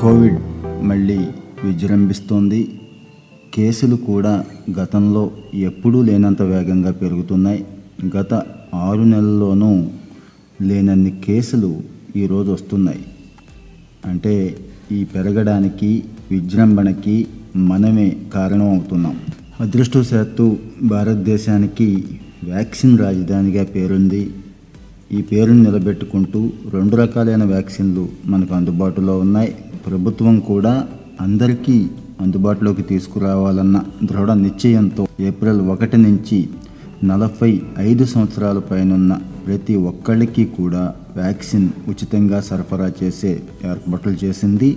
Covid మళ్ళీ విజృంభిస్తోంది. కేసులు కూడా గతంలో ఎప్పుడూ లేనంత వేగంగా పెరుగుతున్నాయి. గత ఆరు నెలల్లోనూ లేనన్ని కేసులు ఈరోజు వస్తున్నాయి. అంటే ఈ పెరగడానికి విజృంభణకి మనమే కారణం అవుతున్నాం అదృష్టవశాత్తు భారతదేశానికి వ్యాక్సిన్ రాజధానిగా పేరుంది. ఈ పేరును నిలబెట్టుకుంటూ రెండు రకాలైన వ్యాక్సిన్లు మనకు అందుబాటులో ఉన్నాయి. ప్రభుత్వం కూడా అందరికీ అందుబాటులోకి తీసుకురావాలన్న దృఢ నిశ్చయంతో ఏప్రిల్ ఒకటి నుంచి నలభై ఐదు సంవత్సరాల పైనున్న ప్రతి ఒక్కళ్ళకి కూడా వ్యాక్సిన్ ఉచితంగా సరఫరా చేసే ఏర్పాట్లు చేసింది.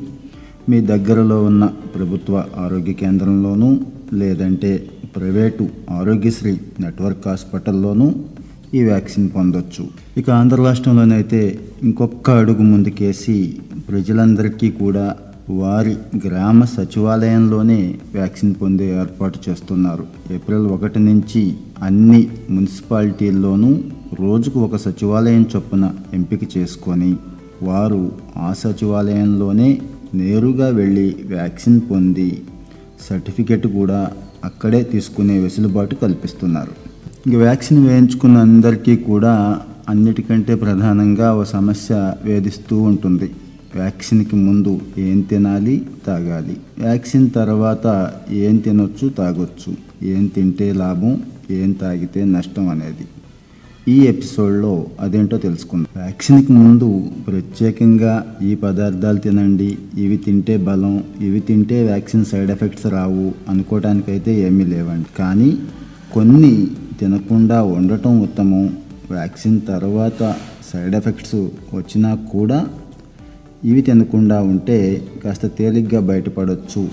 మీ దగ్గరలో ఉన్న ప్రభుత్వ ఆరోగ్య కేంద్రంలోనూ లేదంటే ప్రైవేటు ఆరోగ్యశ్రీ నెట్వర్క్ హాస్పిటల్లోనూ ఈ వ్యాక్సిన్ పొందొచ్చు. ఇక ఆంధ్ర రాష్ట్రంలోనైతే ఇంకొక అడుగు ముందుకేసి ప్రజలందరికీ కూడా వారి గ్రామ సచివాలయంలోనే వ్యాక్సిన్ పొందే ఏర్పాటు చేస్తున్నారు. ఏప్రిల్ ఒకటి నుంచి అన్ని మున్సిపాలిటీల్లోనూ రోజుకు ఒక సచివాలయం చొప్పున ఎంపిక చేసుకొని వారు ఆ సచివాలయంలోనే నేరుగా వెళ్ళి వ్యాక్సిన్ పొంది సర్టిఫికెట్ కూడా అక్కడే తీసుకునే వెసులుబాటు కల్పిస్తున్నారు. ఇంక వ్యాక్సిన్ వేయించుకున్న అందరికీ కూడా అన్నిటికంటే ప్రధానంగా ఓ సమస్య వేధిస్తూ ఉంటుంది. వ్యాక్సిన్కి ముందు ఏం తినాలి? తాగాలి. వ్యాక్సిన్ తర్వాత ఏం తినొచ్చు? తాగొచ్చు. ఏం తింటే లాభం? ఏం తాగితే నష్టం అనేది. ఈ ఎపిసోడ్లో అదేంటో తెలుసుకుందాం. వ్యాక్సిన్కి ముందు ప్రత్యేకంగా ఈ పదార్థాలు తినండి. ఇవి తింటే బలం ఇవి తింటే వ్యాక్సిన్ సైడ్ ఎఫెక్ట్స్ రావు అనుకోవటానికైతే ఏమీ లేవండి. కానీ కొన్ని తినకుండా ఉండటం ఉత్తమం. వ్యాక్సిన్ తర్వాత సైడ్ ఎఫెక్ట్స్ వచ్చినా కూడా ఇవి తినకుండా ఉంటే కాస్త తేలిగ్గా బయటపడవచ్చు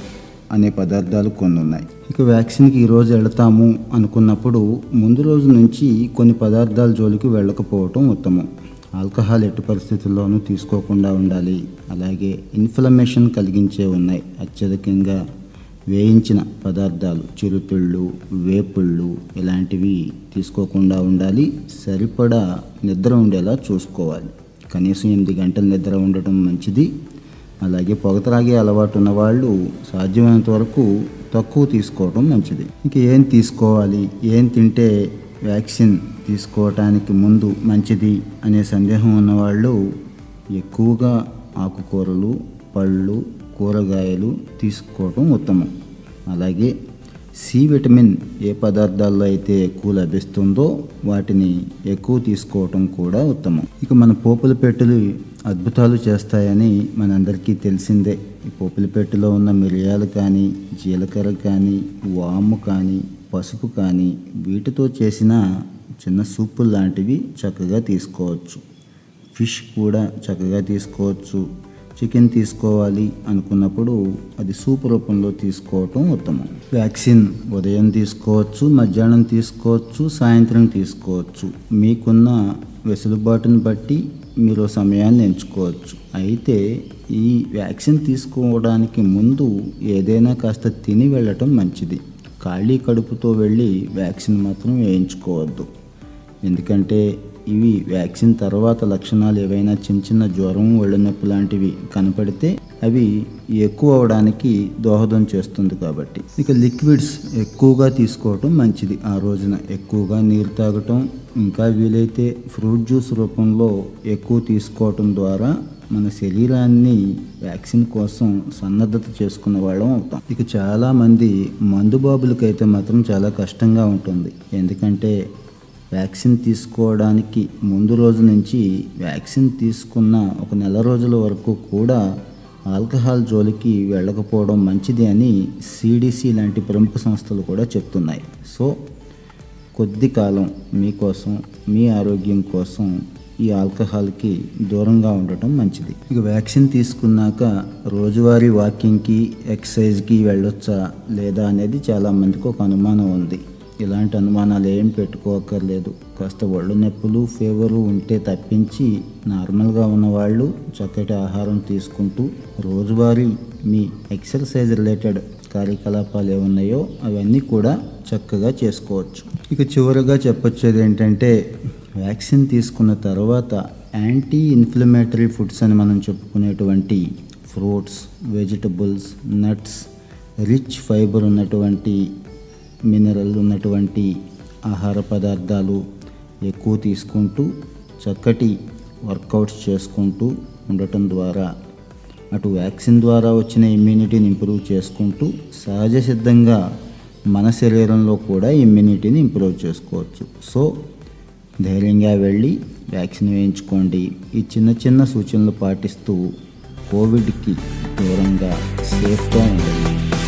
అనే పదార్థాలు కొన్ని ఉన్నాయి ఇక వ్యాక్సిన్కి ఈరోజు వెళతాము అనుకున్నప్పుడు ముందు రోజు నుంచి కొన్ని పదార్థాల జోలికి వెళ్ళకపోవటం ఉత్తమం. ఆల్కహాల్ ఎట్టి పరిస్థితుల్లోనూ తీసుకోకుండా ఉండాలి. అలాగే ఇన్ఫ్లమేషన్ కలిగించే ఉన్నాయి. అత్యధికంగా వేయించిన పదార్థాలు చిరుతిళ్ళు వేపుళ్ళు ఇలాంటివి తీసుకోకుండా ఉండాలి. సరిపడా నిద్ర ఉండేలా చూసుకోవాలి. కనీసం ఎనిమిది గంటల నిద్ర ఉండటం మంచిది. అలాగే పొగ త్రాగే అలవాటు ఉన్న వాళ్ళు సాధ్యమైనంత వరకు తక్కువ తీసుకోవడం మంచిది. ఇంక ఏం తీసుకోవాలి? ఏం తింటే వ్యాక్సిన్ తీసుకోవటానికి ముందు మంచిది అనే సందేహం ఉన్నవాళ్ళు ఎక్కువగా ఆకుకూరలు పళ్ళు కూరగాయలు తీసుకోవటం ఉత్తమం. అలాగే సి విటమిన్ ఏ పదార్థాల్లో అయితే ఎక్కువ లభిస్తుందో వాటిని ఎక్కువ తీసుకోవటం కూడా ఉత్తమం. ఇక మన పోపుల పెట్టెలు అద్భుతాలు చేస్తాయని మనందరికీ తెలిసిందే. ఈ పోపుల పెట్టెలో ఉన్న మిరియాలు కానీ జీలకర్ర కానీ వాము కానీ పసుపు కానీ వీటితో చేసిన చిన్న సూపులు లాంటివి చక్కగా తీసుకోవచ్చు. ఫిష్ కూడా చక్కగా తీసుకోవచ్చు. చికెన్ తీసుకోవాలి అనుకున్నప్పుడు అది సూప్ రూపంలో తీసుకోవటం ఉత్తమం. వ్యాక్సిన్ ఉదయం తీసుకోవచ్చు మధ్యాహ్నం తీసుకోవచ్చు సాయంత్రం తీసుకోవచ్చు. మీకున్న వెసులుబాటును బట్టి మీరు సమయాన్ని ఎంచుకోవచ్చు. అయితే ఈ వ్యాక్సిన్ తీసుకోవడానికి ముందు ఏదైనా కాస్త తిని వెళ్ళటం మంచిది. ఖాళీ కడుపుతో వెళ్ళి వ్యాక్సిన్ మాత్రం వేయించుకోవద్దు. ఎందుకంటే ఇవి వ్యాక్సిన్ తర్వాత లక్షణాలు ఏవైనా చిన్న చిన్న జ్వరం ఒళ్ళు నొప్పి లాంటివి కనపడితే అవి ఎక్కువ అవడానికి దోహదం చేస్తుంది కాబట్టి. ఇక లిక్విడ్స్ ఎక్కువగా తీసుకోవటం మంచిది. ఆ రోజున ఎక్కువగా నీరు తాగటం ఇంకా వీలైతే ఫ్రూట్ జ్యూస్ రూపంలో ఎక్కువ తీసుకోవటం ద్వారా మన శరీరాన్ని వ్యాక్సిన్ కోసం సన్నద్ధత చేసుకున్న వాళ్ళం అవుతాం. ఇక చాలామంది మందుబాబులకైతే మాత్రం చాలా కష్టంగా ఉంటుంది. ఎందుకంటే వ్యాక్సిన్ తీసుకోవడానికి ముందు రోజు నుంచి వ్యాక్సిన్ తీసుకున్న ఒక నెల రోజుల వరకు కూడా ఆల్కహాల్ జోలికి వెళ్ళకపోవడం మంచిది అని సిడిసి లాంటి ప్రముఖ సంస్థలు కూడా చెప్తున్నాయి. సో కొద్ది కాలం మీకోసం మీ ఆరోగ్యం కోసం ఈ ఆల్కహాల్కి దూరంగా ఉండటం మంచిది. ఇక వ్యాక్సిన్ తీసుకున్నాక రోజువారీ వాకింగ్కి ఎక్సర్సైజ్కి వెళ్ళొచ్చా లేదా అనేది చాలామందికి ఒక అనుమానం ఉంది. ఇలాంటి అనుమానాలు ఏం పెట్టుకోకర్లేదు కాస్త ఒళ్ళు నొప్పులు ఫీవరు ఉంటే తప్పించి నార్మల్గా ఉన్నవాళ్ళు చక్కటి ఆహారం తీసుకుంటూ రోజువారీ మీ ఎక్సర్సైజ్ రిలేటెడ్ కార్యకలాపాలు ఏమున్నాయో అవన్నీ కూడా చక్కగా చేసుకోవచ్చు. ఇక చివరిగా చెప్పొచ్చేది ఏంటంటే వ్యాక్సిన్ తీసుకున్న తర్వాత యాంటీ ఇన్ఫ్లమేటరీ ఫుడ్స్ అని మనం చెప్పుకునేటువంటి fruits vegetables nuts rich fibre ఉన్నటువంటి మినరల్ ఉన్నటువంటి ఆహార పదార్థాలు ఎక్కువ తీసుకుంటూ చక్కటి వర్కౌట్స్ చేసుకుంటూ ఉండటం ద్వారా అటు వ్యాక్సిన్ ద్వారా వచ్చిన ఇమ్యూనిటీని ఇంప్రూవ్ చేసుకుంటూ సహజ సిద్ధంగా మన శరీరంలో కూడా ఇమ్యూనిటీని ఇంప్రూవ్ చేసుకోవచ్చు. సో ధైర్యంగా వెళ్ళి వ్యాక్సిన్ వేయించుకోండి. ఈ చిన్న చిన్న సూచనలు పాటిస్తూ కోవిడ్కి దూరంగా సేఫ్గా ఉండండి.